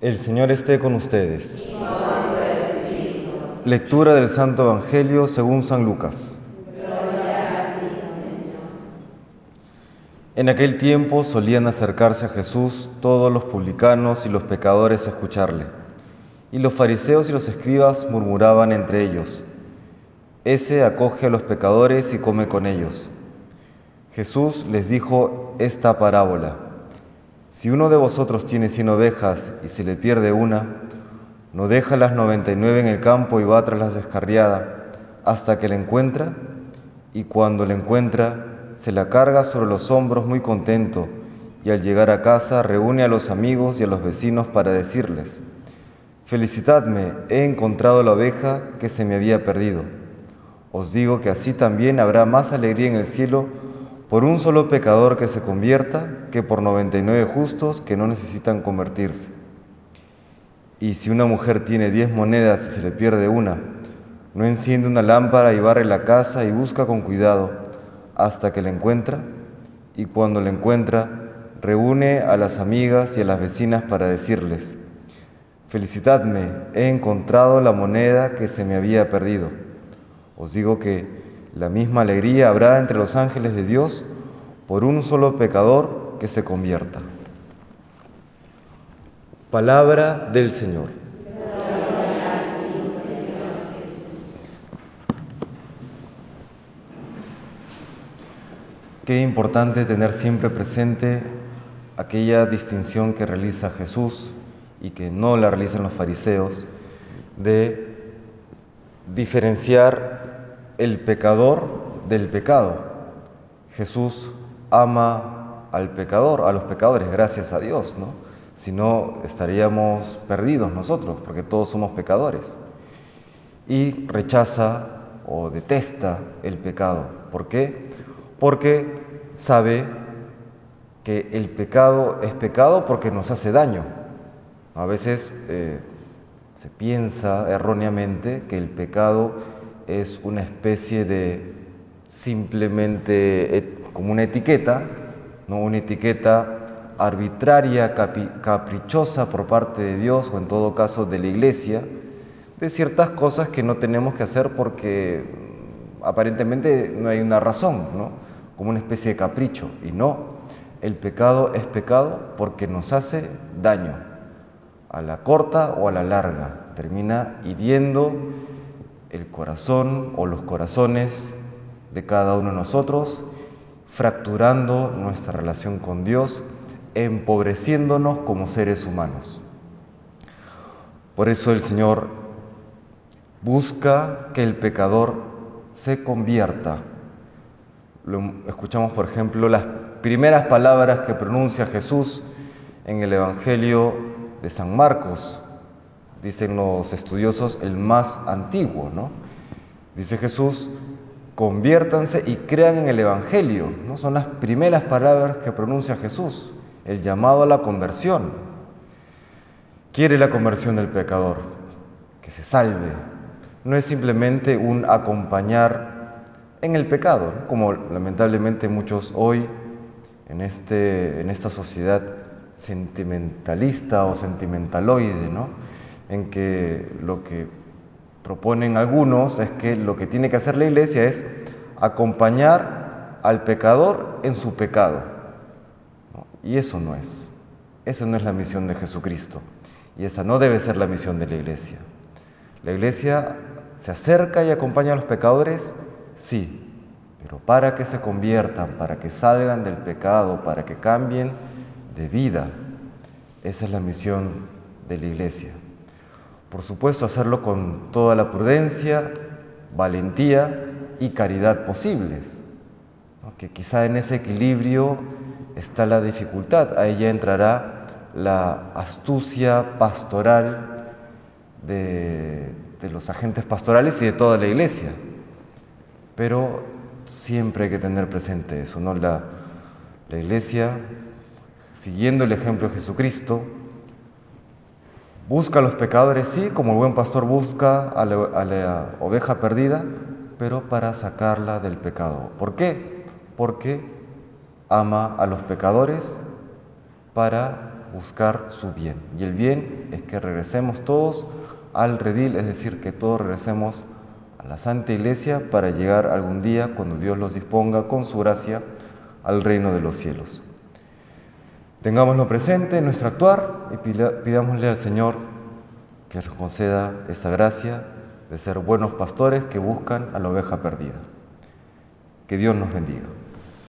El Señor esté con ustedes. Lectura del Santo Evangelio según San Lucas. En aquel tiempo solían acercarse a Jesús todos los publicanos y los pecadores a escucharle. Y los fariseos y los escribas murmuraban entre ellos, Ese acoge a los pecadores y come con ellos. Jesús les dijo esta parábola. Si uno de vosotros tiene cien ovejas y se le pierde una, no deja las noventa y nueve en el campo y va tras la descarriada hasta que la encuentra, y cuando la encuentra, se la carga sobre los hombros muy contento, y al llegar a casa reúne a los amigos y a los vecinos para decirles, Felicitadme, he encontrado la oveja que se me había perdido. Os digo que así también habrá más alegría en el cielo por un solo pecador que se convierta que por 99 justos que no necesitan convertirse. Y si una mujer tiene 10 monedas y se le pierde una, no enciende una lámpara y barre la casa y busca con cuidado hasta que la encuentra, y cuando la encuentra, reúne a las amigas y a las vecinas para decirles, Felicitadme, he encontrado la moneda que se me había perdido. Os digo que la misma alegría habrá entre los ángeles de Dios por un solo pecador que se convierta. Palabra del Señor. Qué importante tener siempre presente aquella distinción que realiza Jesús y que no la realizan los fariseos de diferenciar el pecador del pecado. Jesús ama al pecador, a los pecadores, gracias a Dios, ¿no? Si no, estaríamos perdidos nosotros, porque todos somos pecadores. Y rechaza o detesta el pecado. ¿Por qué? Porque sabe que el pecado es pecado porque nos hace daño. A veces eh, se piensa erróneamente que el pecado es una especie de simplemente como una etiqueta, ¿no? una etiqueta arbitraria, caprichosa por parte de Dios o en todo caso de la iglesia, de ciertas cosas que no tenemos que hacer porque mm, aparentemente no hay una razón, ¿no? como una especie de capricho. Y no, el pecado es pecado porque nos hace daño, a la corta o a la larga, termina hiriendo el corazón o los corazones de cada uno de nosotros, fracturando nuestra relación con Dios, empobreciéndonos como seres humanos. Por eso el Señor busca que el pecador se convierta. escuchamos, por ejemplo, las primeras palabras que pronuncia Jesús en el Evangelio de San Marcos, dicen los estudiosos, el más antiguo, ¿no? Dice Jesús, conviértanse y crean en el Evangelio, ¿no? Son las primeras palabras que pronuncia Jesús, el llamado a la conversión. Quiere la conversión del pecador, que se salve. No es simplemente un acompañar en el pecado, como lamentablemente muchos hoy en, este, en esta sociedad sentimentalista o sentimentaloide, ¿no? En que lo que proponen algunos es que lo que tiene que hacer la iglesia es acompañar al pecador en su pecado. Y eso no es. Esa no es la misión de Jesucristo. Y esa no debe ser la misión de la iglesia. La iglesia se acerca y acompaña a los pecadores, sí, pero para que se conviertan, para que salgan del pecado, para que cambien de vida. Esa es la misión de la iglesia. Por supuesto, hacerlo con toda la prudencia, valentía y caridad posibles. Que quizá en ese equilibrio está la dificultad. Ahí ya entrará la astucia pastoral de, los agentes pastorales y de toda la iglesia. Pero siempre hay que tener presente eso, ¿no? La, la iglesia, siguiendo el ejemplo de Jesucristo, Busca a los pecadores, sí, como el buen pastor busca a la, oveja perdida, pero para sacarla del pecado. ¿Por qué? Porque ama a los pecadores para buscar su bien. Y el bien es que regresemos todos al redil, es decir, que todos regresemos a la Santa Iglesia para llegar algún día, cuando Dios los disponga con su gracia, al reino de los cielos. Tengámoslo presente en nuestro actuar y pidámosle al Señor que nos conceda esa gracia de ser buenos pastores que buscan a la oveja perdida. Que Dios nos bendiga.